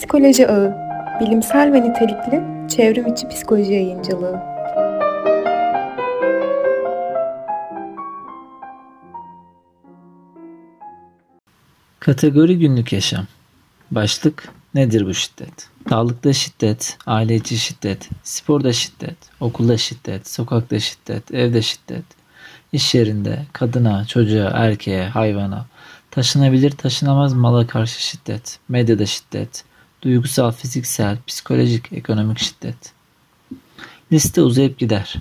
Psikoloji Ağı Bilimsel ve nitelikli çevrim içi psikoloji yayıncılığı. Kategori günlük yaşam. Başlık nedir bu şiddet? Sağlıkta şiddet, aile içi şiddet, sporda şiddet, okulda şiddet, sokakta şiddet, evde şiddet, iş yerinde, kadına, çocuğa, erkeğe, hayvana, taşınabilir taşınamaz mala karşı şiddet, medyada şiddet, duygusal, fiziksel, psikolojik, ekonomik şiddet. Liste uzayıp gider.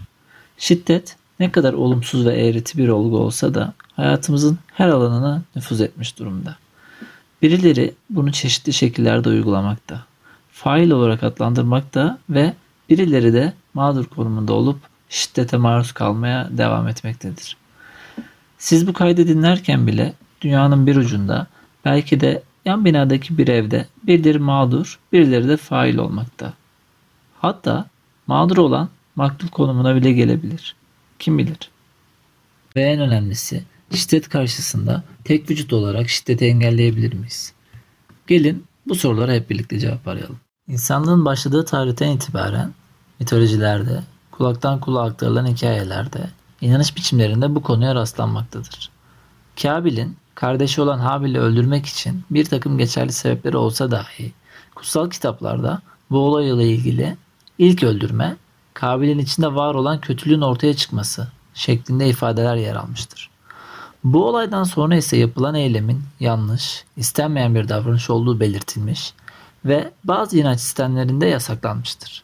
Şiddet ne kadar olumsuz ve eğreti bir olgu olsa da hayatımızın her alanına nüfuz etmiş durumda. Birileri bunu çeşitli şekillerde uygulamakta. Fail olarak adlandırmakta ve birileri de mağdur konumunda olup şiddete maruz kalmaya devam etmektedir. Siz bu kaydı dinlerken bile dünyanın bir ucunda belki de yan binadaki bir evde birileri mağdur, birileri de fail olmakta. Hatta mağdur olan maktul konumuna bile gelebilir. Kim bilir? Ve en önemlisi şiddet karşısında tek vücut olarak şiddeti engelleyebilir miyiz? Gelin bu sorulara hep birlikte cevap arayalım. İnsanlığın başladığı tarihten itibaren mitolojilerde, kulaktan kulağa aktarılan hikayelerde, inanış biçimlerinde bu konuya rastlanmaktadır. Kabil'in kardeşi olan Habil'i öldürmek için bir takım geçerli sebepleri olsa dahi kutsal kitaplarda bu olayla ilgili ilk öldürme Kabil'in içinde var olan kötülüğün ortaya çıkması şeklinde ifadeler yer almıştır. Bu olaydan sonra ise yapılan eylemin yanlış, istenmeyen bir davranış olduğu belirtilmiş ve bazı inanç sistemlerinde yasaklanmıştır.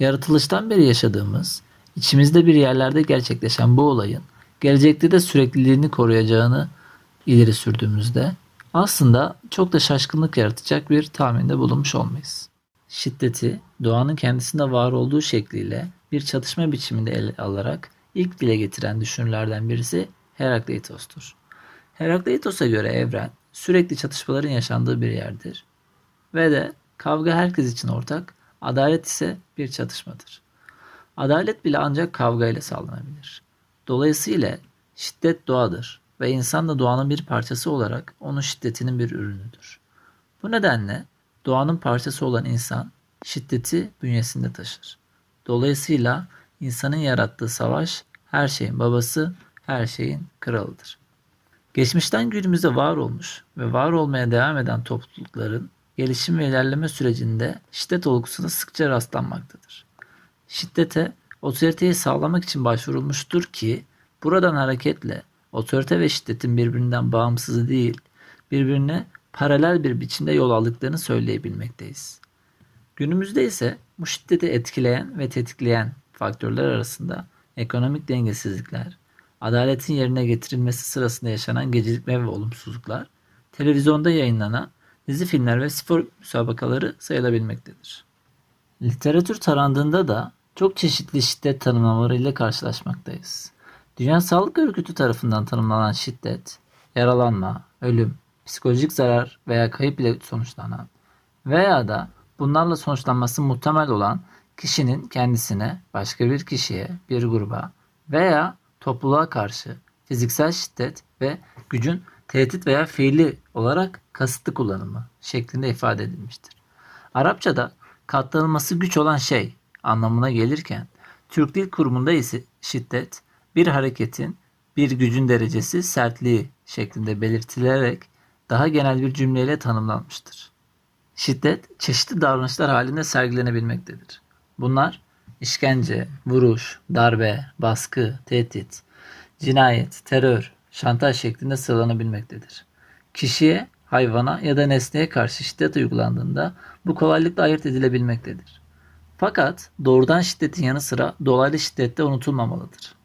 Yaratılıştan beri yaşadığımız, içimizde bir yerlerde gerçekleşen bu olayın gelecekte de sürekliliğini koruyacağını ileri sürdüğümüzde aslında çok da şaşkınlık yaratacak bir tahminde bulunmuş olmayız. Şiddeti doğanın kendisinde var olduğu şekliyle bir çatışma biçiminde ele alarak ilk dile getiren düşünürlerden birisi Herakleitos'tur. Herakleitos'a göre evren sürekli çatışmaların yaşandığı bir yerdir ve de kavga herkes için ortak, adalet ise bir çatışmadır. Adalet bile ancak kavga ile sağlanabilir. Dolayısıyla şiddet doğadır ve insan da doğanın bir parçası olarak onun şiddetinin bir ürünüdür. Bu nedenle doğanın parçası olan insan şiddeti bünyesinde taşır. Dolayısıyla insanın yarattığı savaş her şeyin babası, her şeyin kralıdır. Geçmişten günümüze var olmuş ve var olmaya devam eden toplulukların gelişim ve ilerleme sürecinde şiddet olgusuna sıkça rastlanmaktadır. Şiddete otoriteyi sağlamak için başvurulmuştur ki buradan hareketle otorite ve şiddetin birbirinden bağımsız değil, birbirine paralel bir biçimde yol aldıklarını söyleyebilmekteyiz. Günümüzde ise bu şiddeti etkileyen ve tetikleyen faktörler arasında ekonomik dengesizlikler, adaletin yerine getirilmesi sırasında yaşanan gecikme ve olumsuzluklar, televizyonda yayınlanan dizi filmler ve spor müsabakaları sayılabilmektedir. Literatür tarandığında da çok çeşitli şiddet tanımlamalarıyla karşılaşmaktayız. Dünya Sağlık Örgütü tarafından tanımlanan şiddet, yaralanma, ölüm, psikolojik zarar veya kayıp ile sonuçlanan veya da bunlarla sonuçlanması muhtemel olan kişinin kendisine, başka bir kişiye, bir gruba veya topluluğa karşı fiziksel şiddet ve gücün tehdit veya fiili olarak kasıtlı kullanımı şeklinde ifade edilmiştir. Arapçada katlanılması güç olan şey anlamına gelirken Türk Dil Kurumu'nda ise şiddet bir hareketin bir gücün derecesi sertliği şeklinde belirtilerek daha genel bir cümleyle tanımlanmıştır. Şiddet çeşitli davranışlar halinde sergilenebilmektedir. Bunlar işkence, vuruş, darbe, baskı, tehdit, cinayet, terör, şantaj şeklinde sıralanabilmektedir. Kişiye, hayvana ya da nesneye karşı şiddet uygulandığında bu kolaylıkla ayırt edilebilmektedir. Fakat doğrudan şiddetin yanı sıra dolaylı şiddet de unutulmamalıdır.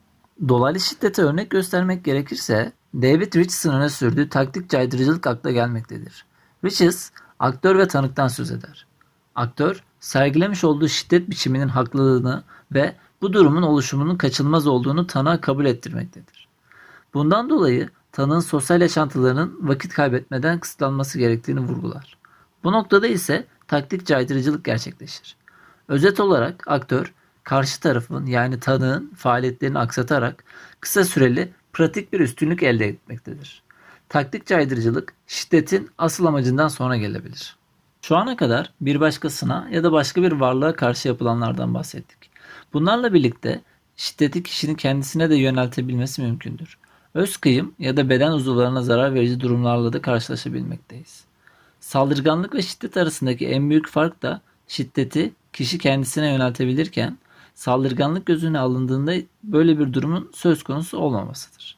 Dolaylı şiddete örnek göstermek gerekirse David Richards'ın öne sürdüğü taktik caydırıcılık akla gelmektedir. Richards, aktör ve tanıktan söz eder. Aktör, sergilemiş olduğu şiddet biçiminin haklılığını ve bu durumun oluşumunun kaçınılmaz olduğunu tanığa kabul ettirmektedir. Bundan dolayı tanığın sosyal yaşantılarının vakit kaybetmeden kısıtlanması gerektiğini vurgular. Bu noktada ise taktik caydırıcılık gerçekleşir. Özet olarak aktör karşı tarafın yani tanığın faaliyetlerini aksatarak kısa süreli pratik bir üstünlük elde etmektedir. Taktik caydırıcılık şiddetin asıl amacından sonra gelebilir. Şu ana kadar bir başkasına ya da başka bir varlığa karşı yapılanlardan bahsettik. Bunlarla birlikte şiddeti kişinin kendisine de yöneltebilmesi mümkündür. Öz kıyım ya da beden uzuvlarına zarar verici durumlarla da karşılaşabilmekteyiz. Saldırganlık ve şiddet arasındaki en büyük fark da şiddeti kişi kendisine yöneltebilirken saldırganlık gözüne alındığında böyle bir durumun söz konusu olmamasıdır.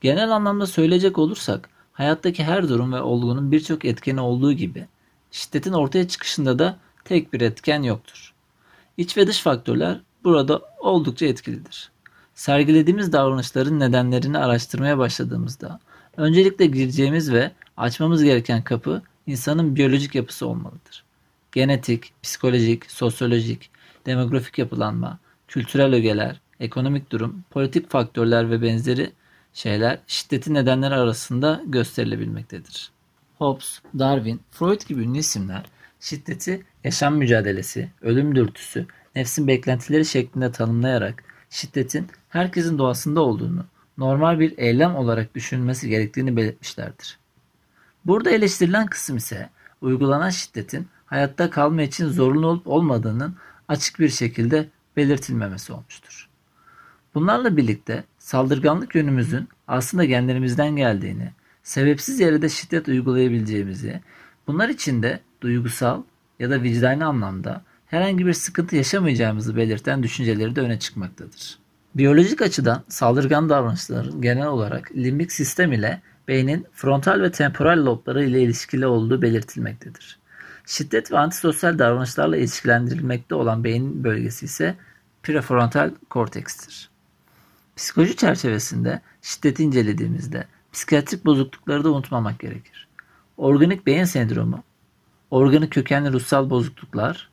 Genel anlamda söyleyecek olursak hayattaki her durum ve olgunun birçok etkeni olduğu gibi şiddetin ortaya çıkışında da tek bir etken yoktur. İç ve dış faktörler burada oldukça etkilidir. Sergilediğimiz davranışların nedenlerini araştırmaya başladığımızda öncelikle gireceğimiz ve açmamız gereken kapı insanın biyolojik yapısı olmalıdır. Genetik, psikolojik, sosyolojik, demografik yapılanma, kültürel ögeler, ekonomik durum, politik faktörler ve benzeri şeyler şiddetin nedenleri arasında gösterilebilmektedir. Hobbes, Darwin, Freud gibi ünlü isimler şiddeti yaşam mücadelesi, ölüm dürtüsü, nefsin beklentileri şeklinde tanımlayarak şiddetin herkesin doğasında olduğunu, normal bir eylem olarak düşünülmesi gerektiğini belirtmişlerdir. Burada eleştirilen kısım ise uygulanan şiddetin hayatta kalma için zorunlu olup olmadığının açık bir şekilde belirtilmemesi olmuştur. Bunlarla birlikte saldırganlık yönümüzün aslında genlerimizden geldiğini, sebepsiz yere de şiddet uygulayabileceğimizi, bunlar için de duygusal ya da vicdani anlamda herhangi bir sıkıntı yaşamayacağımızı belirten düşünceleri de öne çıkmaktadır. Biyolojik açıdan saldırgan davranışların genel olarak limbik sistem ile beynin frontal ve temporal lobları ile ilişkili olduğu belirtilmektedir. Şiddet ve antisosyal davranışlarla ilişkilendirilmekte olan beyin bölgesi ise prefrontal kortekstir. Psikoloji çerçevesinde şiddeti incelediğimizde psikiyatrik bozuklukları da unutmamak gerekir. Organik beyin sendromu, organik kökenli ruhsal bozukluklar,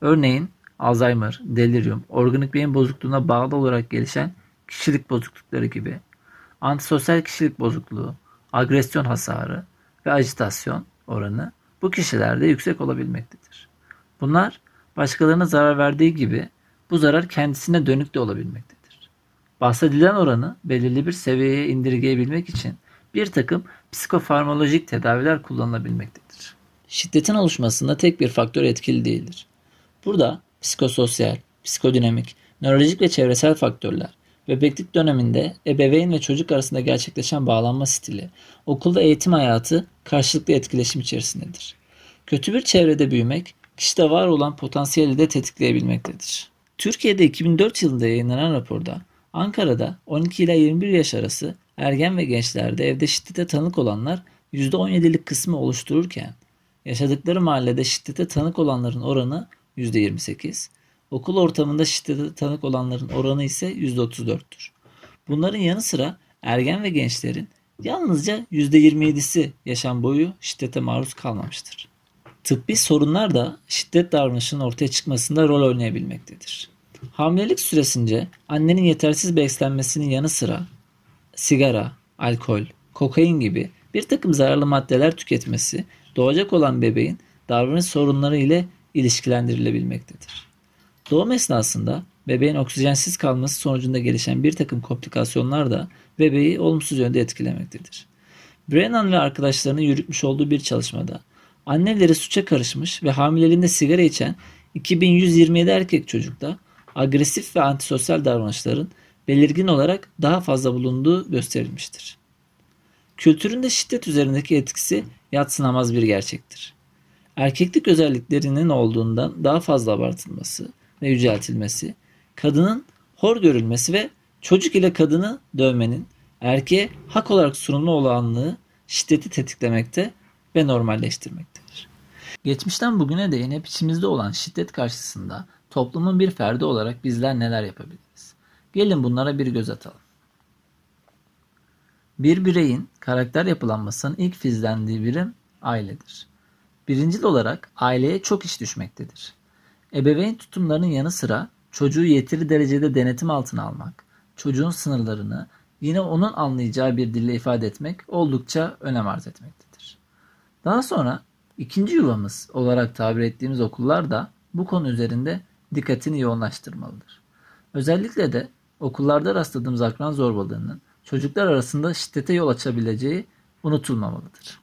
örneğin Alzheimer, delirium, organik beyin bozukluğuna bağlı olarak gelişen kişilik bozuklukları gibi, antisosyal kişilik bozukluğu, agresyon hasarı ve ajitasyon oranı bu kişilerde yüksek olabilmektedir. Bunlar başkalarına zarar verdiği gibi bu zarar kendisine dönük de olabilmektedir. Bahsedilen oranı belirli bir seviyeye indirgeyebilmek için bir takım psikofarmalojik tedaviler kullanılabilmektedir. Şiddetin oluşmasında tek bir faktör etkili değildir. Burada psikososyal, psikodinamik, nörolojik ve çevresel faktörler, bebeklik döneminde ebeveyn ve çocuk arasında gerçekleşen bağlanma stili, okulda eğitim hayatı karşılıklı etkileşim içerisindedir. Kötü bir çevrede büyümek, kişide var olan potansiyeli de tetikleyebilmektedir. Türkiye'de 2004 yılında yayınlanan raporda Ankara'da 12 ila 21 yaş arası ergen ve gençlerde evde şiddete tanık olanlar %17'lik kısmı oluştururken yaşadıkları mahallede şiddete tanık olanların oranı %28, okul ortamında şiddete tanık olanların oranı ise %34'tür. Bunların yanı sıra ergen ve gençlerin yalnızca %27'si yaşam boyu şiddete maruz kalmamıştır. Tıbbi sorunlar da şiddet davranışının ortaya çıkmasında rol oynayabilmektedir. Hamilelik süresince annenin yetersiz beslenmesinin yanı sıra sigara, alkol, kokain gibi bir takım zararlı maddeler tüketmesi doğacak olan bebeğin davranış sorunları ile ilişkilendirilebilmektedir. Doğum esnasında bebeğin oksijensiz kalması sonucunda gelişen bir takım komplikasyonlar da bebeği olumsuz yönde etkilemektedir. Brennan ve arkadaşlarının yürütmüş olduğu bir çalışmada anneleri suça karışmış ve hamileliğinde sigara içen 2127 erkek çocukta agresif ve antisosyal davranışların belirgin olarak daha fazla bulunduğu gösterilmiştir. Kültürün de şiddet üzerindeki etkisi yatsınamaz bir gerçektir. Erkeklik özelliklerinin olduğundan daha fazla abartılması ve yüceltilmesi, kadının hor görülmesi ve çocuk ile kadını dövmenin erkeğe hak olarak sunumlu olanlığı şiddeti tetiklemekte ve normalleştirmektedir. Geçmişten bugüne değin hep içimizde olan şiddet karşısında toplumun bir ferdi olarak bizler neler yapabiliriz? Gelin bunlara bir göz atalım. Bir bireyin karakter yapılanmasının ilk fizlendiği birim ailedir. Birincil olarak aileye çok iş düşmektedir. Ebeveyn tutumlarının yanı sıra çocuğu yeteri derecede denetim altına almak, çocuğun sınırlarını yine onun anlayacağı bir dille ifade etmek oldukça önem arz etmektedir. Daha sonra ikinci yuvamız olarak tabir ettiğimiz okullar da bu konu üzerinde dikkatini yoğunlaştırmalıdır. Özellikle de okullarda rastladığımız akran zorbalığının çocuklar arasında şiddete yol açabileceği unutulmamalıdır.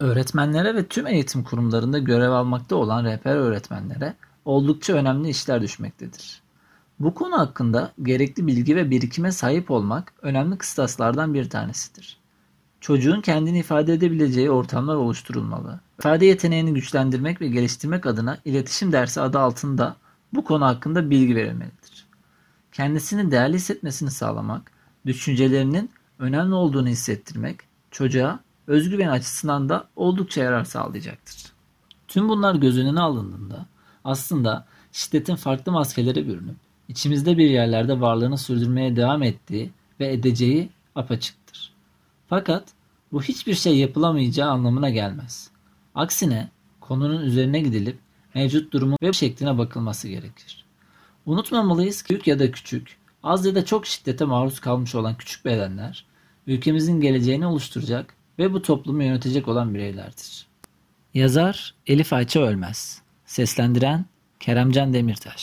Öğretmenlere ve tüm eğitim kurumlarında görev almakta olan rehber öğretmenlere oldukça önemli işler düşmektedir. Bu konu hakkında gerekli bilgi ve birikime sahip olmak önemli kıstaslardan bir tanesidir. Çocuğun kendini ifade edebileceği ortamlar oluşturulmalı. İfade yeteneğini güçlendirmek ve geliştirmek adına iletişim dersi adı altında bu konu hakkında bilgi verilmelidir. Kendisini değerli hissetmesini sağlamak, düşüncelerinin önemli olduğunu hissettirmek çocuğa özgüven açısından da oldukça yarar sağlayacaktır. Tüm bunlar göz önüne alındığında aslında şiddetin farklı maskelere bürünüp içimizde bir yerlerde varlığını sürdürmeye devam ettiği ve edeceği apaçıktır. Fakat bu hiçbir şey yapılamayacağı anlamına gelmez. Aksine konunun üzerine gidilip mevcut durumu ve şekline bakılması gerekir. Unutmamalıyız ki büyük ya da küçük, az ya da çok şiddete maruz kalmış olan küçük bedenler, ülkemizin geleceğini oluşturacak ve bu toplumu yönetecek olan bireylerdir. Yazar Elif Ayça Ölmez Seslendiren Keremcan Demirtaş